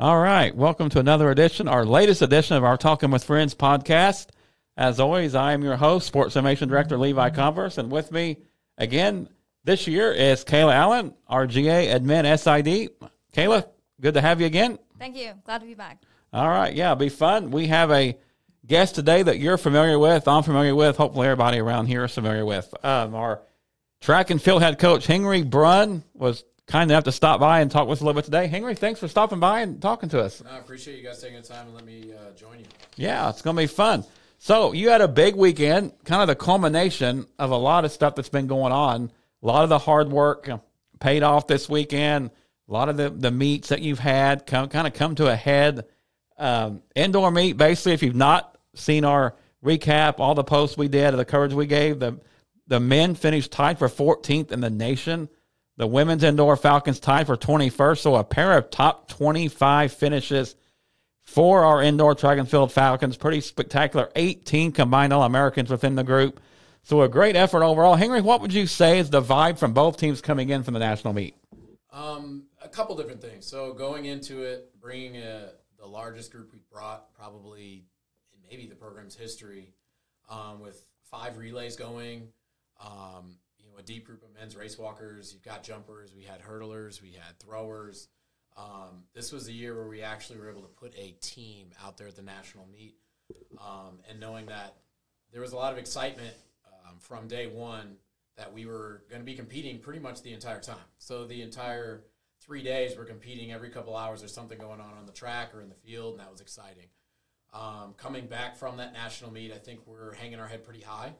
All right. Welcome to another edition, our latest edition of our Talking with Friends podcast. As always, I am your host, Sports Information Director Levi Converse, and with me again this year is Kayla Allen, our GA admin SID. Kayla, good to have you again. Thank you. Glad to be back. All right. Yeah, it'll be fun. We have a guest today that you're familiar with, I'm familiar with, hopefully everybody around here is familiar with. Um, our track and field head coach, Henry Brunn, was kind enough to stop by and talk with us a little bit today. Henry, thanks for stopping by and talking to us. I appreciate you guys taking the time and let me uh, join you. Yeah, it's going to be fun. So, you had a big weekend, kind of the culmination of a lot of stuff that's been going on. A lot of the hard work paid off this weekend. A lot of the, the meets that you've had come, kind of come to a head. Um, indoor meet, basically, if you've not seen our recap, all the posts we did, the coverage we gave, the, the men finished tied for 14th in the nation the women's indoor Falcons tied for 21st, so a pair of top 25 finishes for our indoor track and field Falcons. Pretty spectacular. 18 combined All Americans within the group. So a great effort overall. Henry, what would you say is the vibe from both teams coming in from the national meet? Um, a couple different things. So going into it, bringing a, the largest group we brought probably maybe the program's history, um, with five relays going. Um, a deep group of men's race walkers. You've got jumpers. We had hurdlers. We had throwers. Um, this was a year where we actually were able to put a team out there at the national meet, um, and knowing that there was a lot of excitement um, from day one that we were going to be competing pretty much the entire time. So the entire three days we're competing every couple hours. There's something going on on the track or in the field, and that was exciting. Um, coming back from that national meet, I think we're hanging our head pretty high.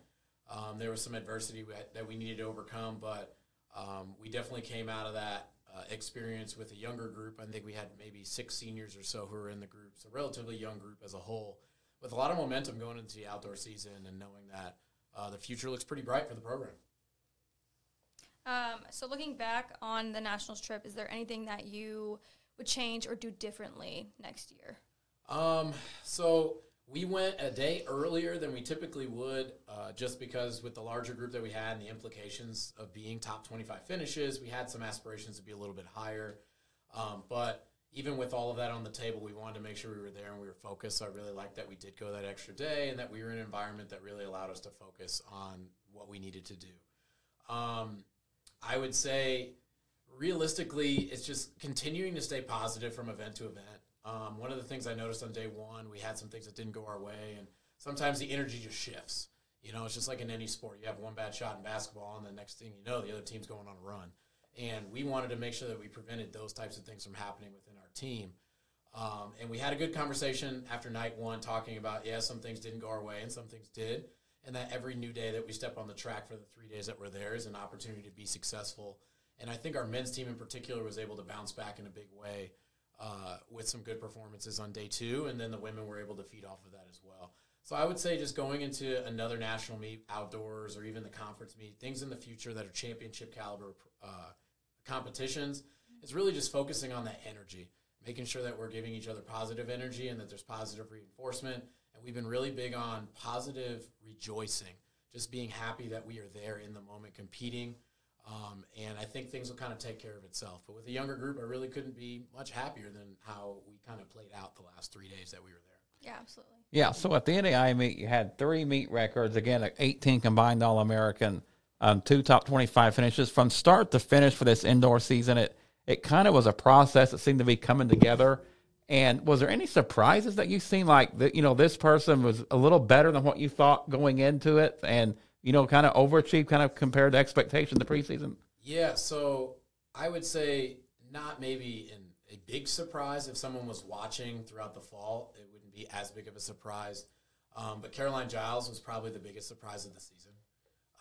Um, there was some adversity that we needed to overcome, but um, we definitely came out of that uh, experience with a younger group. I think we had maybe six seniors or so who were in the group, so relatively young group as a whole, with a lot of momentum going into the outdoor season and knowing that uh, the future looks pretty bright for the program. Um, so, looking back on the nationals trip, is there anything that you would change or do differently next year? Um, so we went a day earlier than we typically would, uh, just because with the larger group that we had and the implications of being top 25 finishes, we had some aspirations to be a little bit higher. Um, but even with all of that on the table, we wanted to make sure we were there and we were focused. So I really liked that we did go that extra day and that we were in an environment that really allowed us to focus on what we needed to do. Um, I would say, realistically, it's just continuing to stay positive from event to event um, one of the things I noticed on day one, we had some things that didn't go our way, and sometimes the energy just shifts. You know, it's just like in any sport. You have one bad shot in basketball, and the next thing you know, the other team's going on a run. And we wanted to make sure that we prevented those types of things from happening within our team. Um, and we had a good conversation after night one, talking about yeah, some things didn't go our way, and some things did, and that every new day that we step on the track for the three days that we're there is an opportunity to be successful. And I think our men's team in particular was able to bounce back in a big way uh, with some good performances on day two, and then the women were able to feed off of that as well. So I would say just going into another national meet outdoors or even the conference meet, things in the future that are championship caliber uh, competitions, is really just focusing on that energy, making sure that we're giving each other positive energy and that there's positive reinforcement. And we've been really big on positive rejoicing, just being happy that we are there in the moment competing um, and I think things will kind of take care of itself. But with a younger group, I really couldn't be much happier than how we kind of played out the last three days that we were there. Yeah, absolutely. Yeah, so at the NAIA meet, you had three meet records. Again, 18 combined All American, um, two top 25 finishes. From start to finish for this indoor season, it, it kind of was a process that seemed to be coming together. And was there any surprises that you've seen, like, that, you know, this person was a little better than what you thought going into it? And you know, kind of overachieved, kind of compared to expectations the preseason? Yeah, so I would say not maybe in a big surprise if someone was watching throughout the fall, it wouldn't be as big of a surprise. Um, but Caroline Giles was probably the biggest surprise of the season.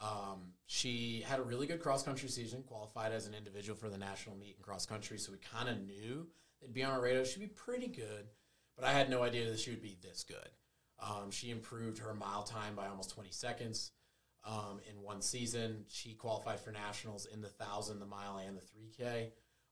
Um, she had a really good cross country season, qualified as an individual for the national meet in cross country, so we kind of knew it'd be on our radar. She'd be pretty good, but I had no idea that she would be this good. Um, she improved her mile time by almost 20 seconds um, in one season. She qualified for nationals in the thousand, the mile, and the three K.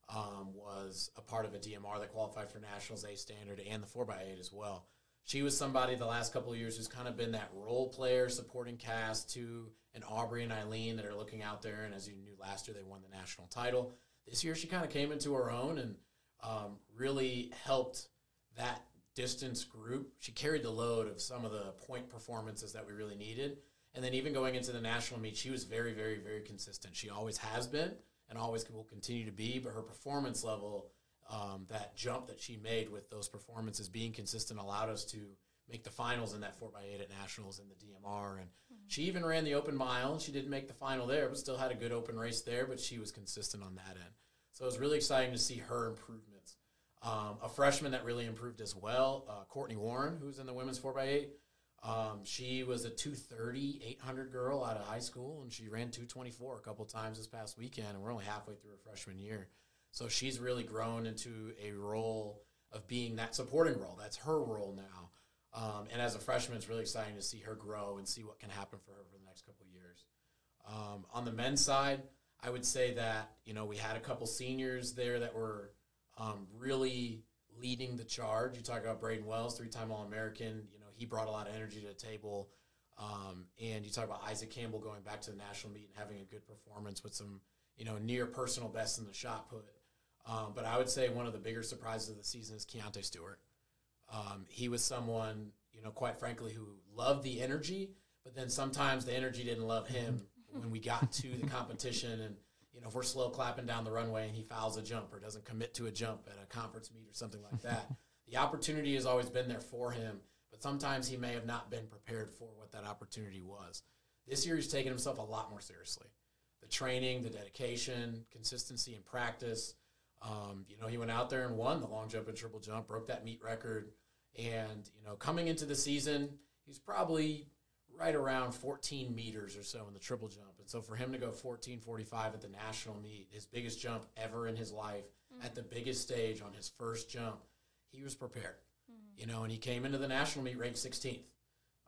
Um, was a part of a DMR that qualified for nationals A standard and the four x eight as well. She was somebody the last couple of years who's kind of been that role player, supporting cast to an Aubrey and Eileen that are looking out there. And as you knew last year, they won the national title. This year, she kind of came into her own and um, really helped that distance group. She carried the load of some of the point performances that we really needed. And then even going into the national meet, she was very, very, very consistent. She always has been and always will continue to be. But her performance level, um, that jump that she made with those performances being consistent, allowed us to make the finals in that 4x8 at nationals in the DMR. And mm-hmm. she even ran the open mile. She didn't make the final there, but still had a good open race there. But she was consistent on that end. So it was really exciting to see her improvements. Um, a freshman that really improved as well, uh, Courtney Warren, who's in the women's 4x8. Um, she was a 230, 800 girl out of high school, and she ran 224 a couple times this past weekend, and we're only halfway through her freshman year. So she's really grown into a role of being that supporting role. That's her role now. Um, and as a freshman, it's really exciting to see her grow and see what can happen for her for the next couple years. Um, on the men's side, I would say that you know we had a couple seniors there that were um, really leading the charge. You talk about Braden Wells, three-time All-American. You he brought a lot of energy to the table. Um, and you talk about Isaac Campbell going back to the national meet and having a good performance with some you know near personal best in the shot put. Um, but I would say one of the bigger surprises of the season is Keontae Stewart. Um, he was someone you know quite frankly who loved the energy, but then sometimes the energy didn't love him when we got to the competition and you know if we're slow clapping down the runway and he fouls a jump or doesn't commit to a jump at a conference meet or something like that the opportunity has always been there for him but sometimes he may have not been prepared for what that opportunity was this year he's taken himself a lot more seriously the training the dedication consistency in practice um, you know he went out there and won the long jump and triple jump broke that meet record and you know coming into the season he's probably right around 14 meters or so in the triple jump. And so for him to go 14:45 at the national meet, his biggest jump ever in his life, mm-hmm. at the biggest stage on his first jump, he was prepared. You know, and he came into the national meet ranked 16th.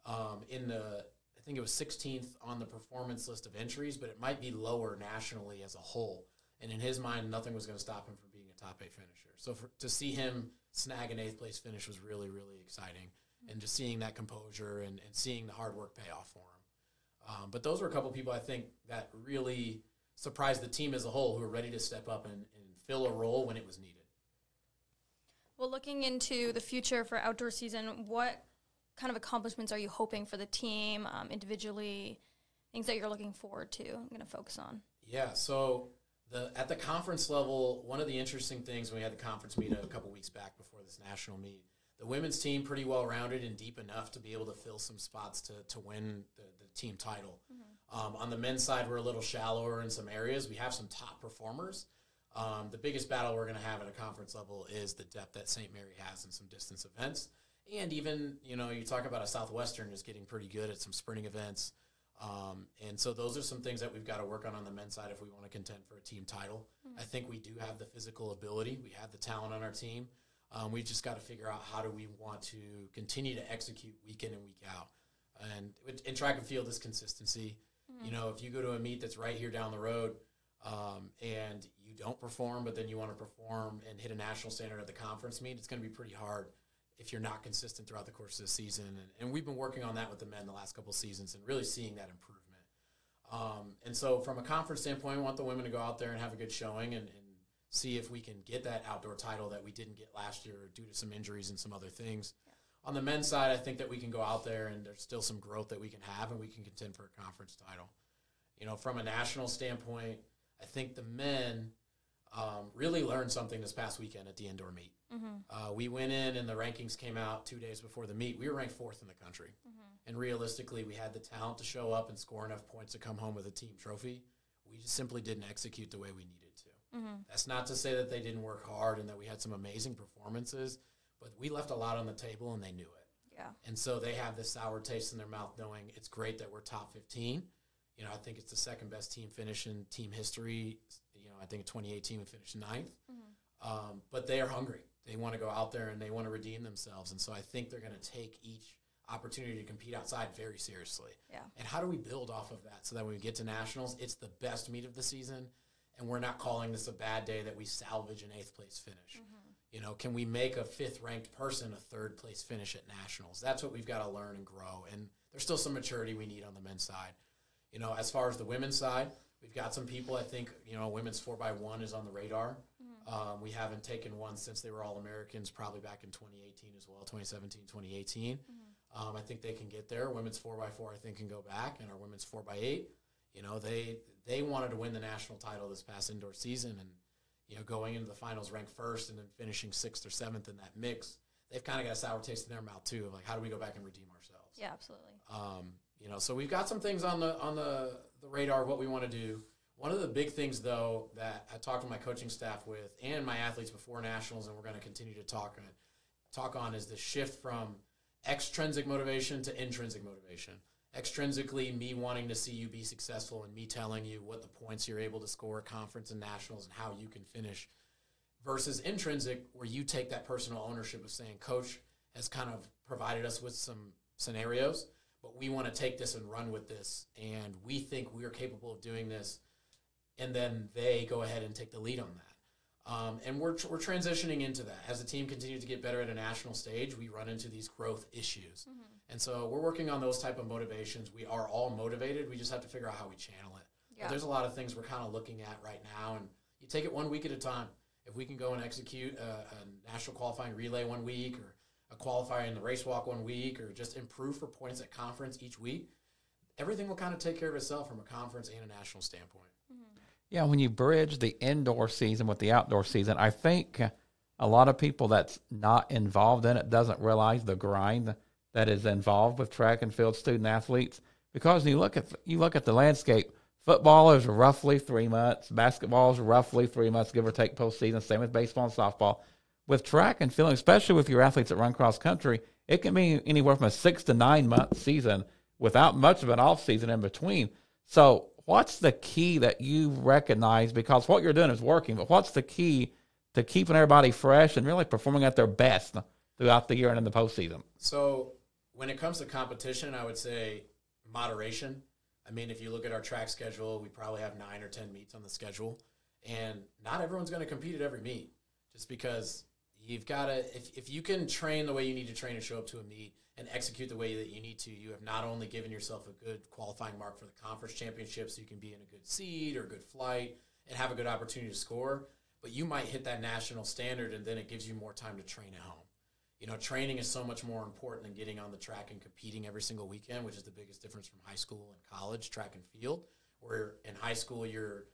Um, in the I think it was 16th on the performance list of entries, but it might be lower nationally as a whole. And in his mind, nothing was going to stop him from being a top eight finisher. So for, to see him snag an eighth place finish was really, really exciting and just seeing that composure and, and seeing the hard work pay off for him. Um, but those were a couple people I think that really surprised the team as a whole who were ready to step up and, and fill a role when it was needed. Well, looking into the future for outdoor season, what kind of accomplishments are you hoping for the team um, individually? Things that you're looking forward to. I'm going to focus on. Yeah. So the at the conference level, one of the interesting things when we had the conference meet a couple weeks back before this national meet the women's team pretty well rounded and deep enough to be able to fill some spots to, to win the, the team title. Mm-hmm. Um, on the men's side, we're a little shallower in some areas. We have some top performers. Um, the biggest battle we're going to have at a conference level is the depth that St. Mary has in some distance events. And even, you know, you talk about a Southwestern is getting pretty good at some sprinting events. Um, and so those are some things that we've got to work on on the men's side if we want to contend for a team title. Mm-hmm. I think we do have the physical ability. We have the talent on our team. Um, we just got to figure out how do we want to continue to execute week in and week out. And in track and field is consistency. Mm-hmm. You know, if you go to a meet that's right here down the road um, and you don't perform, but then you want to perform and hit a national standard at the conference meet, it's going to be pretty hard if you're not consistent throughout the course of the season. And, and we've been working on that with the men the last couple seasons and really seeing that improvement. Um, and so, from a conference standpoint, we want the women to go out there and have a good showing and, and see if we can get that outdoor title that we didn't get last year due to some injuries and some other things. Yeah. On the men's side, I think that we can go out there and there's still some growth that we can have and we can contend for a conference title. You know, from a national standpoint, I think the men um, really learned something this past weekend at the indoor meet. Mm-hmm. Uh, we went in and the rankings came out two days before the meet. We were ranked fourth in the country. Mm-hmm. And realistically, we had the talent to show up and score enough points to come home with a team trophy. We just simply didn't execute the way we needed Mm-hmm. That's not to say that they didn't work hard and that we had some amazing performances, but we left a lot on the table and they knew it. Yeah. And so they have this sour taste in their mouth knowing it's great that we're top 15. You know, I think it's the second best team finish in team history. I think in 2018 we finished ninth. Mm-hmm. Um, but they are hungry. They want to go out there and they want to redeem themselves. And so I think they're going to take each opportunity to compete outside very seriously. Yeah. And how do we build off of that so that when we get to nationals, it's the best meet of the season and we're not calling this a bad day that we salvage an eighth place finish. Mm-hmm. You know, can we make a fifth ranked person a third place finish at nationals? That's what we've got to learn and grow. And there's still some maturity we need on the men's side. You know, as far as the women's side, we've got some people. I think you know, women's four by one is on the radar. Mm-hmm. Um, we haven't taken one since they were All Americans, probably back in 2018 as well, 2017, 2018. Um, I think they can get there. Women's 4x4, I think, can go back, and our women's 4x8, you know, they they wanted to win the national title this past indoor season, and you know, going into the finals ranked first and then finishing sixth or seventh in that mix, they've kind of got a sour taste in their mouth too of like, how do we go back and redeem ourselves? Yeah, absolutely. Um, you know, so we've got some things on the on the the radar of what we want to do. One of the big things, though, that I talked to my coaching staff with and my athletes before nationals, and we're going to continue to talk on, talk on, is the shift from extrinsic motivation to intrinsic motivation. Extrinsically, me wanting to see you be successful and me telling you what the points you're able to score at conference and nationals and how you can finish, versus intrinsic, where you take that personal ownership of saying, Coach has kind of provided us with some scenarios, but we want to take this and run with this, and we think we are capable of doing this and then they go ahead and take the lead on that. Um, and we're, we're transitioning into that. As the team continues to get better at a national stage, we run into these growth issues. And so we're working on those type of motivations. We are all motivated. We just have to figure out how we channel it. Yeah. But there's a lot of things we're kind of looking at right now, and you take it one week at a time. If we can go and execute a, a national qualifying relay one week, or a qualifier in the race walk one week, or just improve for points at conference each week, everything will kind of take care of itself from a conference and a national standpoint. Mm-hmm. Yeah, when you bridge the indoor season with the outdoor season, I think a lot of people that's not involved in it doesn't realize the grind that is involved with track and field student athletes. Because you look at you look at the landscape, football is roughly three months, basketball is roughly three months, give or take postseason. Same with baseball and softball. With track and field, especially with your athletes that run cross country, it can be anywhere from a six to nine month season without much of an off season in between. So what's the key that you recognize because what you're doing is working but what's the key to keeping everybody fresh and really performing at their best throughout the year and in the postseason So when it comes to competition, I would say moderation. I mean, if you look at our track schedule, we probably have nine or ten meets on the schedule, and not everyone's going to compete at every meet. Just because you've got to, if, if you can train the way you need to train and show up to a meet and execute the way that you need to, you have not only given yourself a good qualifying mark for the conference championship, so you can be in a good seed or good flight and have a good opportunity to score, but you might hit that national standard, and then it gives you more time to train at home you know, training is so much more important than getting on the track and competing every single weekend, which is the biggest difference from high school and college, track and field. Where in high school, you're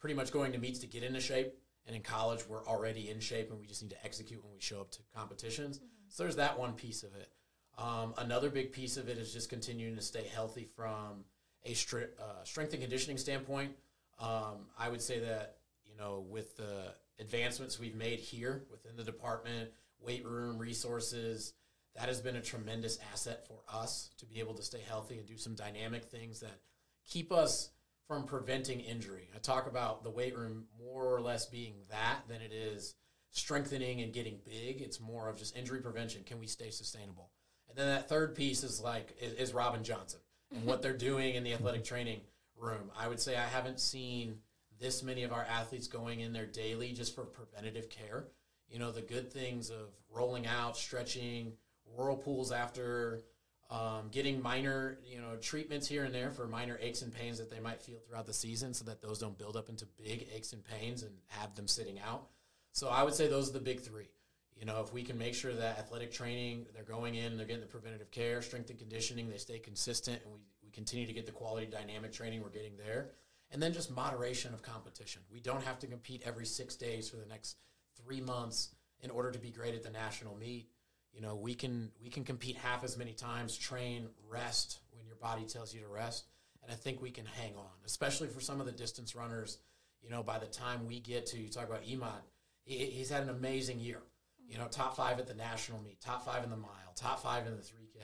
pretty much going to meets to get into shape. And in college, we're already in shape and we just need to execute when we show up to competitions. So there's that one piece of it. Um, another big piece of it is just continuing to stay healthy from a stri- uh, strength and conditioning standpoint. Um, I would say that, you know, with the advancements we've made here within the department, weight room, resources, that has been a tremendous asset for us to be able to stay healthy and do some dynamic things that keep us from preventing injury. I talk about the weight room more or less being that than it is strengthening and getting big. It's more of just injury prevention. Can we stay sustainable? And then that third piece is like is, is Robin Johnson and what they're doing in the athletic training room. I would say I haven't seen this many of our athletes going in there daily just for preventative care. You know, the good things of rolling out, stretching, whirlpools after, um, getting minor, you know, treatments here and there for minor aches and pains that they might feel throughout the season so that those don't build up into big aches and pains and have them sitting out. So I would say those are the big three. You know, if we can make sure that athletic training, they're going in, they're getting the preventative care, strength and conditioning, they stay consistent, and we, we continue to get the quality dynamic training we're getting there. And then just moderation of competition. We don't have to compete every six days for the next three months in order to be great at the national meet. You know, we can we can compete half as many times, train, rest when your body tells you to rest, and I think we can hang on, especially for some of the distance runners. You know, by the time we get to you talk about Emot, he, he's had an amazing year. You know, top five at the national meet, top five in the mile, top five in the three K.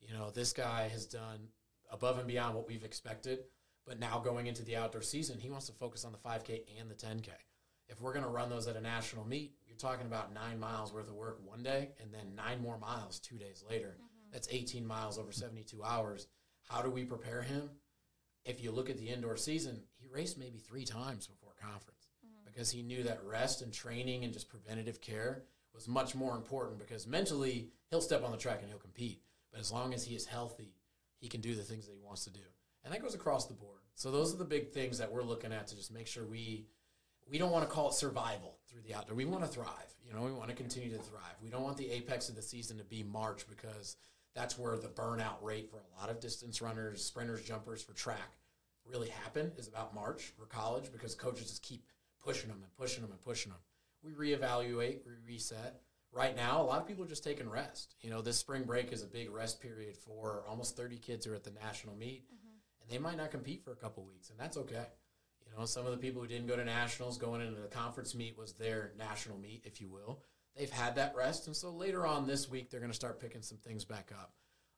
You know, this guy has done above and beyond what we've expected. But now going into the outdoor season, he wants to focus on the 5K and the 10K. If we're going to run those at a national meet, you're talking about nine miles worth of work one day and then nine more miles two days later. Mm-hmm. That's 18 miles over 72 hours. How do we prepare him? If you look at the indoor season, he raced maybe three times before conference mm-hmm. because he knew that rest and training and just preventative care was much more important because mentally he'll step on the track and he'll compete. But as long as he is healthy, he can do the things that he wants to do. And that goes across the board. So those are the big things that we're looking at to just make sure we we don't want to call it survival through the outdoor. We want to thrive. You know, we want to continue to thrive. We don't want the apex of the season to be March because that's where the burnout rate for a lot of distance runners, sprinters, jumpers for track really happen is about March for college because coaches just keep pushing them and pushing them and pushing them. We reevaluate, we reset. Right now, a lot of people are just taking rest. You know, this spring break is a big rest period for almost 30 kids who are at the national meet, mm-hmm. and they might not compete for a couple weeks, and that's okay. Know, some of the people who didn't go to nationals going into the conference meet was their national meet, if you will. They've had that rest, and so later on this week, they're going to start picking some things back up.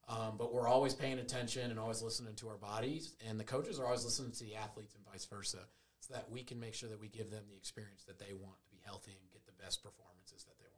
Um, but we're always paying attention and always listening to our bodies, and the coaches are always listening to the athletes and vice versa, so that we can make sure that we give them the experience that they want to be healthy and get the best performances that they want.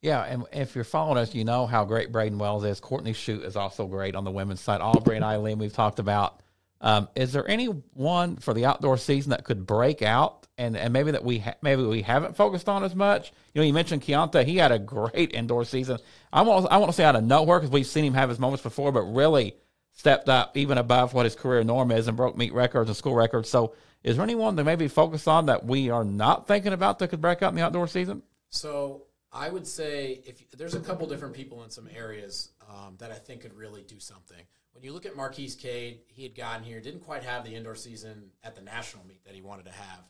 Yeah, and if you're following us, you know how great Braden Wells is. Courtney Shute is also great on the women's side. Aubrey and Eileen, we've talked about. Um, is there anyone for the outdoor season that could break out and, and maybe that we ha- maybe we haven't focused on as much? You know, you mentioned Keontae; he had a great indoor season. I want I want to say out of nowhere because we've seen him have his moments before, but really stepped up even above what his career norm is and broke meet records and school records. So, is there anyone that maybe focus on that we are not thinking about that could break out in the outdoor season? So, I would say if there's a couple different people in some areas um, that I think could really do something when you look at Marquise Cade, he had gotten here, didn't quite have the indoor season at the national meet that he wanted to have.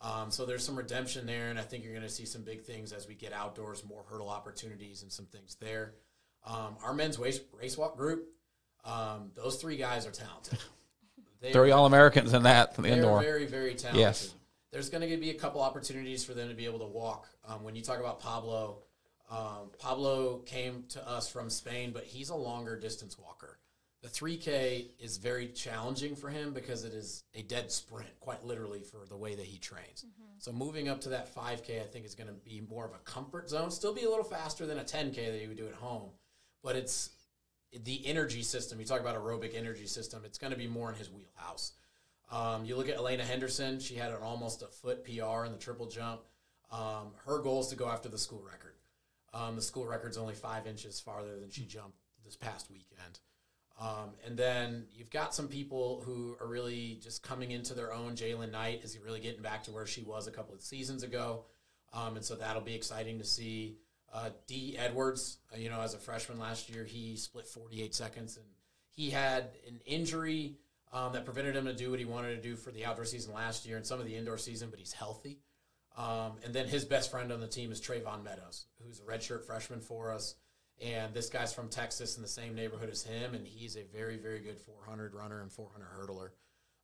Um, so there's some redemption there, and I think you're going to see some big things as we get outdoors, more hurdle opportunities and some things there. Um, our men's race, race walk group, um, those three guys are talented. They three All Americans in that from the indoor. Very, very talented. Yes. There's going to be a couple opportunities for them to be able to walk. Um, when you talk about Pablo, um, Pablo came to us from Spain, but he's a longer distance walker. The 3K is very challenging for him because it is a dead sprint, quite literally, for the way that he trains. Mm-hmm. So moving up to that 5K, I think is going to be more of a comfort zone. Still be a little faster than a 10K that he would do at home, but it's the energy system. You talk about aerobic energy system. It's going to be more in his wheelhouse. Um, you look at Elena Henderson. She had an almost a foot PR in the triple jump. Um, her goal is to go after the school record. Um, the school record's only five inches farther than she jumped this past weekend. Um, and then you've got some people who are really just coming into their own. Jalen Knight is really getting back to where she was a couple of seasons ago. Um, and so that'll be exciting to see. Uh, D. Edwards, uh, you know, as a freshman last year, he split 48 seconds and he had an injury um, that prevented him to do what he wanted to do for the outdoor season last year and some of the indoor season, but he's healthy. Um, and then his best friend on the team is Trayvon Meadows, who's a redshirt freshman for us. And this guy's from Texas in the same neighborhood as him, and he's a very, very good 400 runner and 400 hurdler.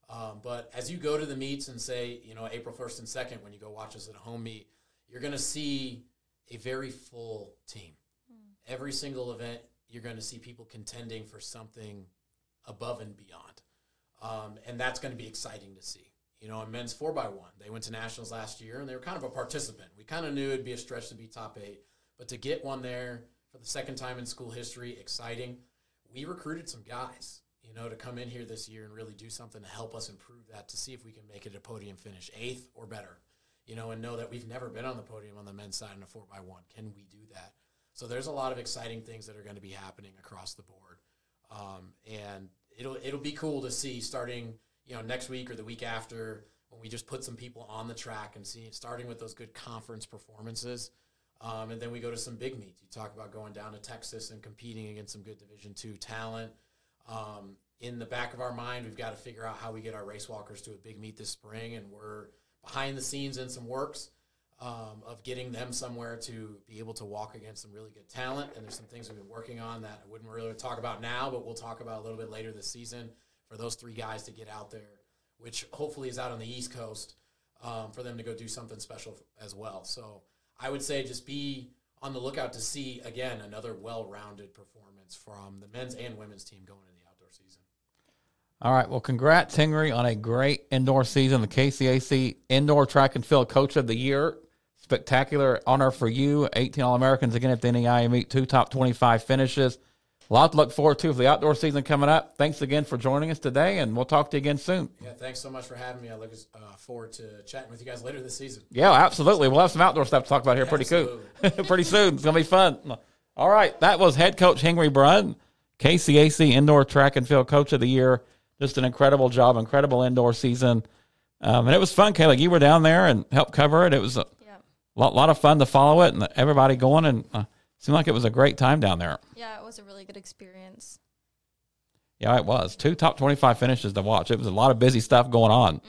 Um, but as you go to the meets and say, you know, April 1st and 2nd, when you go watch us at a home meet, you're going to see a very full team. Hmm. Every single event, you're going to see people contending for something above and beyond. Um, and that's going to be exciting to see. You know, in men's 4x1, they went to nationals last year and they were kind of a participant. We kind of knew it'd be a stretch to be top eight, but to get one there for the second time in school history. Exciting. We recruited some guys, you know, to come in here this year and really do something to help us improve that to see if we can make it a podium finish, eighth or better, you know, and know that we've never been on the podium on the men's side in a four by one. Can we do that? So there's a lot of exciting things that are going to be happening across the board, um, and it'll it'll be cool to see starting you know next week or the week after when we just put some people on the track and see starting with those good conference performances um, and then we go to some big meets. You talk about going down to Texas and competing against some good Division two talent. Um, in the back of our mind, we've got to figure out how we get our race walkers to a big meet this spring, and we're behind the scenes in some works um, of getting them somewhere to be able to walk against some really good talent. And there's some things we've been working on that I wouldn't really talk about now, but we'll talk about a little bit later this season for those three guys to get out there, which hopefully is out on the East Coast um, for them to go do something special as well. So I would say just be on the lookout to see again another well-rounded performance from the men's and women's team going into the outdoor season. All right. Well, congrats, Henry, on a great indoor season. The KCAC Indoor Track and Field Coach of the Year. Spectacular honor for you. 18 All Americans again at the NAIA meet, two top 25 finishes. A lot to look forward to for the outdoor season coming up. Thanks again for joining us today, and we'll talk to you again soon. Yeah, thanks so much for having me. I look uh, forward to chatting with you guys later this season. Yeah, absolutely. We'll have some outdoor stuff to talk about here pretty soon. pretty soon. It's going to be fun. All right, that was head coach Henry Brunn, KCAC Indoor Track and Field Coach of the Year. Just an incredible job, incredible indoor season. Um, and it was fun, Kayla. You were down there and helped cover it. It was a Yeah. lot, lot of fun to follow it and everybody going and uh, seemed like it was a great time down there. Yeah, it was a really good experience. Yeah, it was. Two top 25 finishes to watch. It was a lot of busy stuff going on.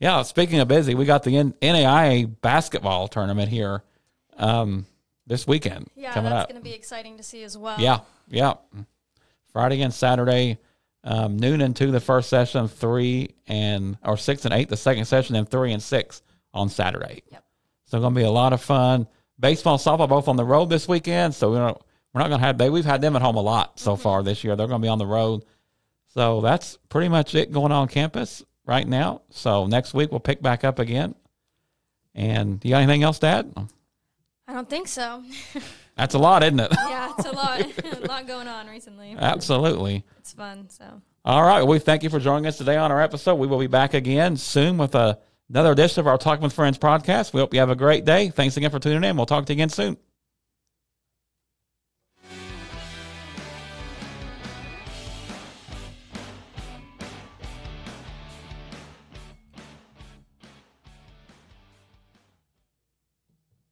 Yeah, speaking of busy, we got the NAIA basketball tournament here um, this weekend Yeah, coming that's going to be exciting to see as well. Yeah, yeah. Friday and Saturday, um, noon and two the first session, three and or six and eight the second session, and three and six on Saturday. Yep. So going to be a lot of fun. Baseball, softball, both on the road this weekend. So we're not, we're not going to have they. We've had them at home a lot so mm-hmm. far this year. They're going to be on the road. So that's pretty much it going on campus right now. So next week we'll pick back up again. And you got anything else to add? I don't think so. That's a lot, isn't it? yeah, it's a lot, a lot going on recently. Absolutely. It's fun. So All right. We thank you for joining us today on our episode. We will be back again soon with a, another edition of our Talking with Friends podcast. We hope you have a great day. Thanks again for tuning in. We'll talk to you again soon.